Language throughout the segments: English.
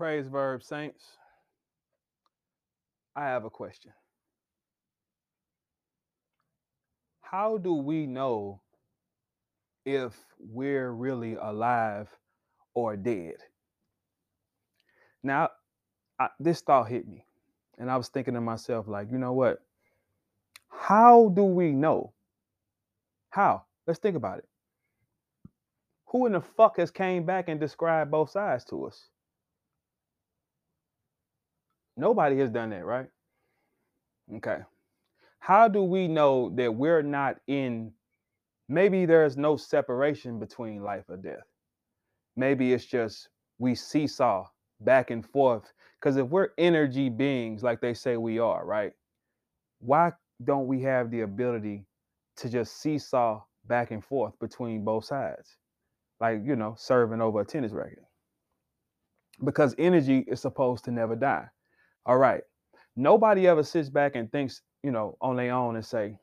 Praise verb saints. I have a question. How do we know if we're really alive or dead? Now, I, this thought hit me, and I was thinking to myself, like, you know what? How do we know? How? Let's think about it. Who in the fuck has came back and described both sides to us? Nobody has done that, right? Okay. How do we know that we're not in maybe there's no separation between life or death? Maybe it's just we seesaw back and forth. Because if we're energy beings like they say we are, right? Why don't we have the ability to just seesaw back and forth between both sides? Like, you know, serving over a tennis racket. Because energy is supposed to never die. All right. Nobody ever sits back and thinks, you know, on their own and say,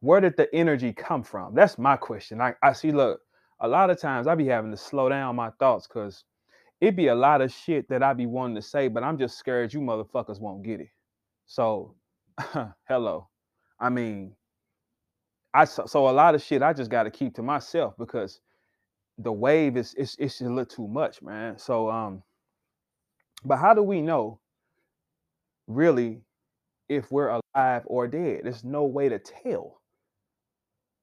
where did the energy come from? That's my question. I, I see, look, a lot of times I be having to slow down my thoughts because it be a lot of shit that I be wanting to say, but I'm just scared you motherfuckers won't get it. So, hello. I mean, I so a lot of shit I just got to keep to myself because the wave is it's it's a little too much, man. So um, but how do we know really if we're alive or dead? There's no way to tell.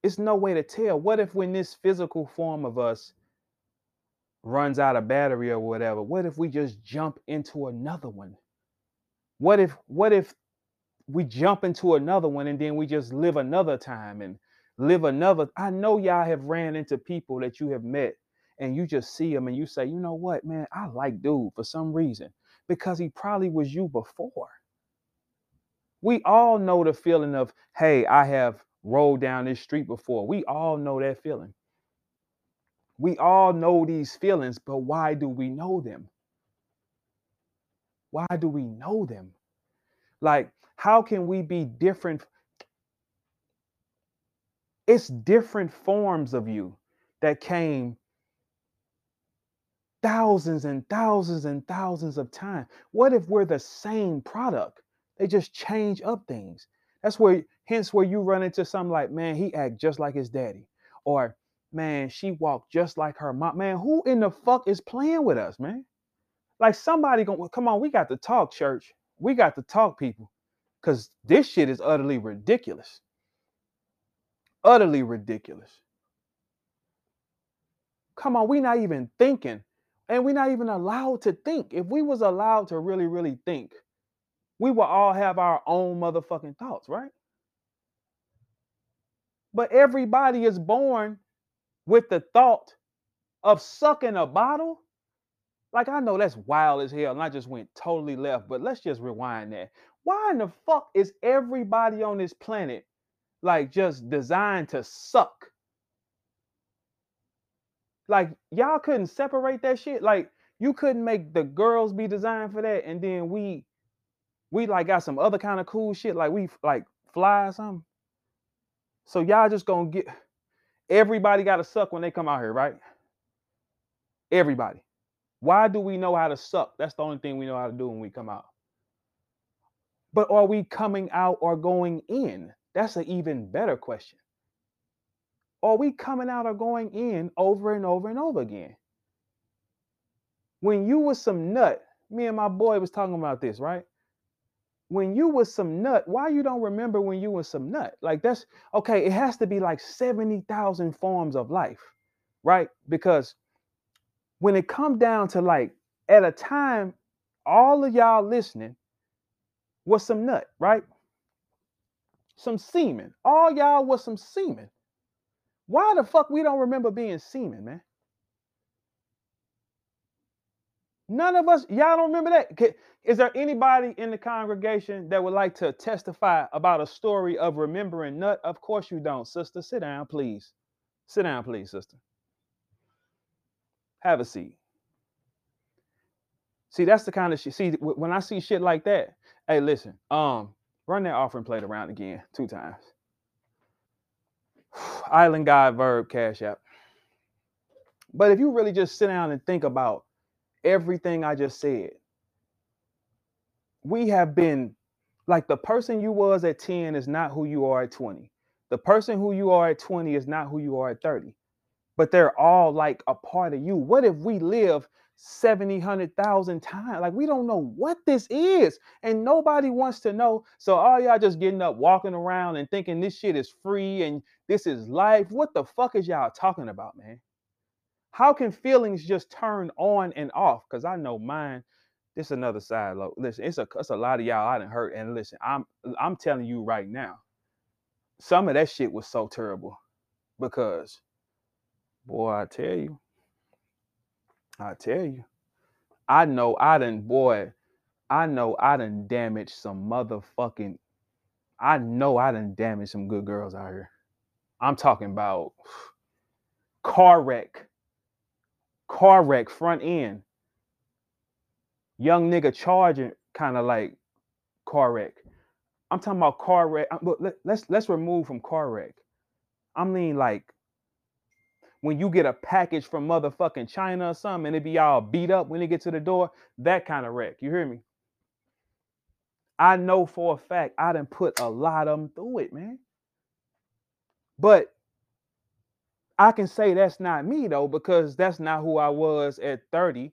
It's no way to tell. What if when this physical form of us runs out of battery or whatever, what if we just jump into another one? What if what if we jump into another one and then we just live another time and live another I know y'all have ran into people that you have met and you just see them and you say, "You know what, man? I like dude for some reason because he probably was you before." We all know the feeling of, "Hey, I have rolled down this street before." We all know that feeling. We all know these feelings, but why do we know them? Why do we know them? Like, how can we be different? It's different forms of you that came thousands and thousands and thousands of times. What if we're the same product? They just change up things. That's where, hence, where you run into something like, man, he act just like his daddy, or man, she walked just like her mom. Man, who in the fuck is playing with us, man? Like somebody going, come on, we got to talk, church. We got to talk, people, because this shit is utterly ridiculous. Utterly ridiculous. Come on, we not even thinking, and we're not even allowed to think. If we was allowed to really, really think, we would all have our own motherfucking thoughts, right? But everybody is born with the thought of sucking a bottle. Like I know that's wild as hell, and I just went totally left, but let's just rewind that. Why in the fuck is everybody on this planet like just designed to suck? Like y'all couldn't separate that shit. Like you couldn't make the girls be designed for that, and then we we like got some other kind of cool shit, like we like fly or something. So y'all just gonna get everybody got to suck when they come out here, right? Everybody. Why do we know how to suck? That's the only thing we know how to do when we come out. But are we coming out or going in? That's an even better question. Are we coming out or going in over and over and over again? When you was some nut, me and my boy was talking about this, right? when you was some nut, why you don't remember when you was some nut? Like that's okay, it has to be like 70,000 forms of life, right? Because when it come down to like at a time, all of y'all listening was some nut, right? Some semen. All y'all was some semen. Why the fuck we don't remember being semen, man? None of us, y'all don't remember that. Is there anybody in the congregation that would like to testify about a story of remembering nut? Of course you don't, sister. Sit down, please. Sit down, please, sister. Have a seat. See, that's the kind of shit. See, when I see shit like that, hey, listen, um, run that offering plate around again two times. Island God verb cash app. But if you really just sit down and think about everything I just said. We have been like the person you was at 10 is not who you are at 20. The person who you are at 20 is not who you are at 30. But they're all like a part of you. What if we live 70, 100,000 times? Like we don't know what this is and nobody wants to know. So all y'all just getting up, walking around and thinking this shit is free and this is life. What the fuck is y'all talking about, man? How can feelings just turn on and off? Because I know mine. This is another side load. Listen, it's a it's a lot of y'all I didn't hurt. And listen, I'm I'm telling you right now, some of that shit was so terrible because boy, I tell you, I tell you, I know I didn't, boy, I know I done damaged some motherfucking, I know I done damaged some good girls out here. I'm talking about car wreck, car wreck, front end, young nigga charging, kind of like car wreck. I'm talking about car wreck. Uh, let, let's let's remove from car wreck. I mean like when you get a package from motherfucking China or something and it be all beat up when it get to the door, that kind of wreck. You hear me? I know for a fact I done put a lot of them through it, man. But I can say that's not me though, because that's not who I was at 30.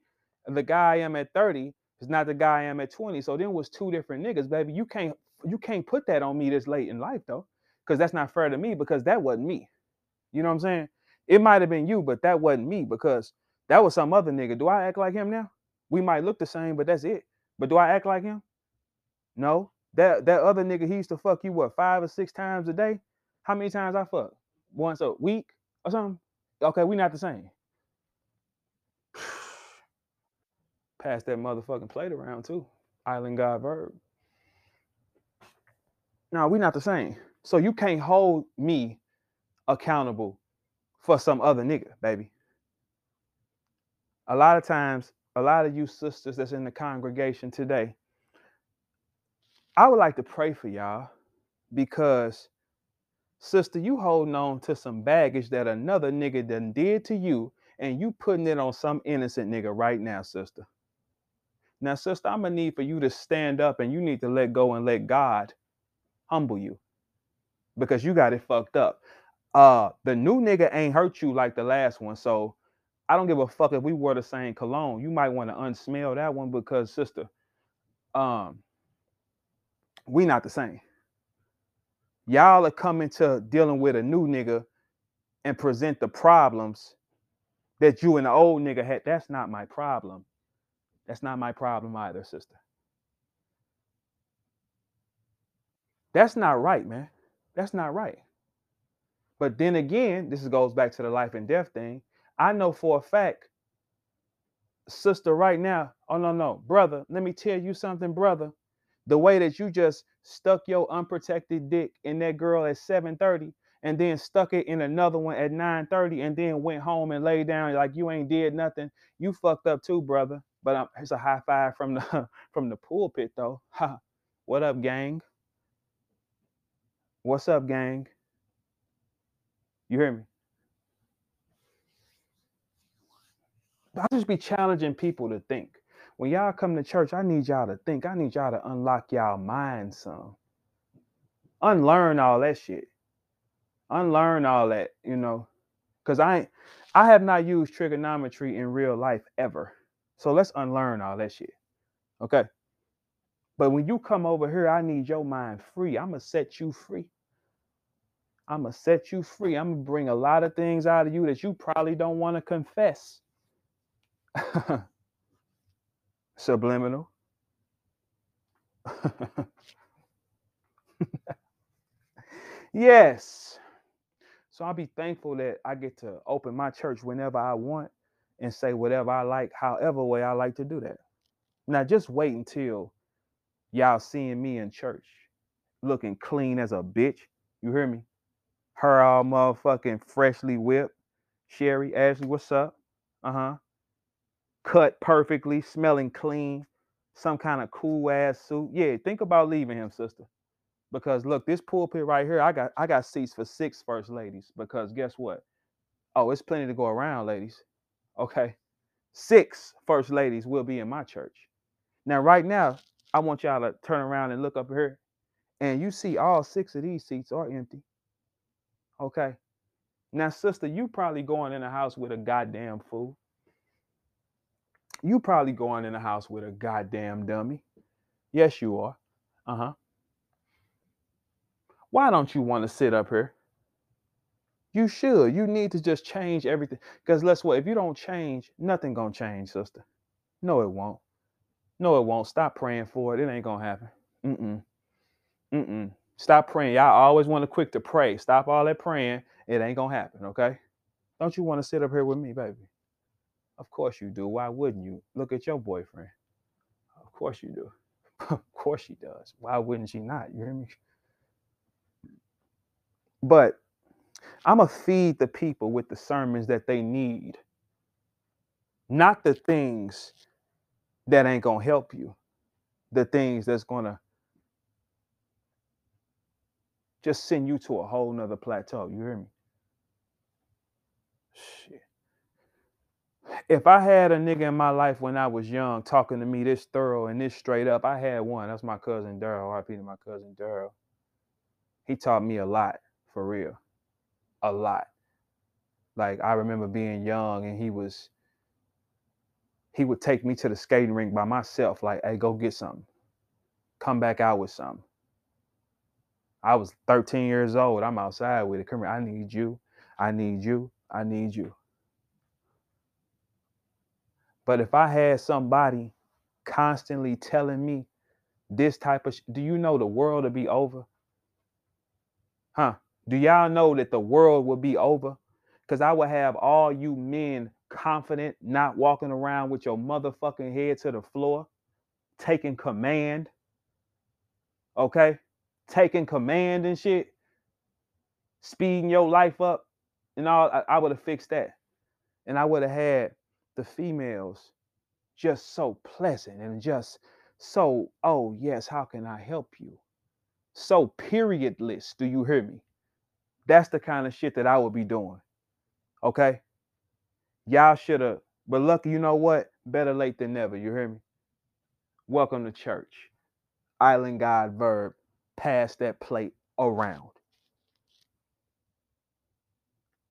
The guy I am at 30 is not the guy I am at 20. So then was two different niggas, baby. You can't you can't put that on me this late in life though, because that's not fair to me because that wasn't me. You know what I'm saying? It might have been you, but that wasn't me because that was some other nigga. Do I act like him now? We might look the same, but that's it. But do I act like him? No. That that other nigga, he used to fuck you what five or six times a day? How many times I fuck? Once a week or something? Okay, we not the same. Pass that motherfucking plate around too. Island God verb. No, we not the same. So you can't hold me accountable for some other nigga, baby. A lot of times, a lot of you sisters that's in the congregation today, I would like to pray for y'all because, sister, you holding on to some baggage that another nigga done did to you, and you putting it on some innocent nigga right now, sister. Now, sister, I'm gonna need for you to stand up and you need to let go and let God humble you because you got it fucked up uh the new nigga ain't hurt you like the last one. So I don't give a fuck if we wore the same cologne. You might want to unsmell that one because sister, um, we not the same. Y'all are coming to dealing with a new nigga and present the problems that you and the old nigga had. That's not my problem. That's not my problem either, sister. That's not right, man. That's not right. But then again, this goes back to the life and death thing. I know for a fact, sister, right now, oh no, no, brother, let me tell you something, brother. The way that you just stuck your unprotected dick in that girl at 7:30 and then stuck it in another one at 9:30 and then went home and laid down like you ain't did nothing. You fucked up too, brother. But it's a high five from the from the pulpit though. Ha. What up, gang? What's up, gang? You hear me? I just be challenging people to think. When y'all come to church, I need y'all to think. I need y'all to unlock y'all mind some. Unlearn all that shit. Unlearn all that, you know. Cause I I have not used trigonometry in real life ever. So let's unlearn all that shit. Okay. But when you come over here, I need your mind free. I'm gonna set you free. I'm going to set you free. I'm going to bring a lot of things out of you that you probably don't want to confess. Subliminal. yes. So I'll be thankful that I get to open my church whenever I want and say whatever I like, however way I like to do that. Now just wait until y'all seeing me in church looking clean as a bitch. You hear me? Her all motherfucking freshly whipped. Sherry, Ashley, what's up? Uh huh. Cut perfectly, smelling clean, some kind of cool ass suit. Yeah, think about leaving him, sister. Because look, this pulpit right here, I got I got seats for six first ladies. Because guess what? Oh, it's plenty to go around, ladies. Okay. six first ladies will be in my church. Now, right now, I want y'all to turn around and look up here, and you see all six of these seats are empty. Okay. Now, sister, you probably going in a house with a goddamn fool. You probably going in a house with a goddamn dummy. Yes, you are. Uh huh. Why don't you want to sit up here? You should. You need to just change everything. Because let's what? If you don't change, nothing gonna change, sister. No, it won't. No, it won't. Stop praying for it. It ain't gonna happen. Mm-mm. Mm-mm. Stop praying. Y'all always want to quick to pray. Stop all that praying. It ain't gonna happen, okay? Don't you want to sit up here with me, baby? Of course you do. Why wouldn't you? Look at your boyfriend. Of course you do. of course she does. Why wouldn't she not? You hear me? But I'm going to feed the people with the sermons that they need, not the things that ain't to help you, the things that's to just send you to a whole nother plateau. You hear me? Shit. If I had a nigga in my life when I was young talking to me this thorough and this straight up, I had one. That's my cousin Daryl. RP to my cousin Daryl. He taught me a lot, for real a lot. Like I remember being young and he was he would take me to the skating rink by myself, like, hey, go get something. Come back out with something. I was 13 years old. I'm outside with it. Come here, I need you. I need you. I need you. But if I had somebody constantly telling me this type of, sh- do you know the world will be over? Huh? Do y'all know that the world will be over? Because I will have all you men confident, not walking around with your motherfucking head to the floor, taking command. Okay? Taking command and shit, speeding your life up and all. I, I would have fixed that. And I would have had the females just so pleasant and just so, oh, yes, how can I help you? So periodless. Do you hear me? That's the kind of shit that I would be doing. Okay? Y'all should have, but lucky, you know what? Better late than never. You hear me? Welcome to church. Island God verb. Pass that plate around.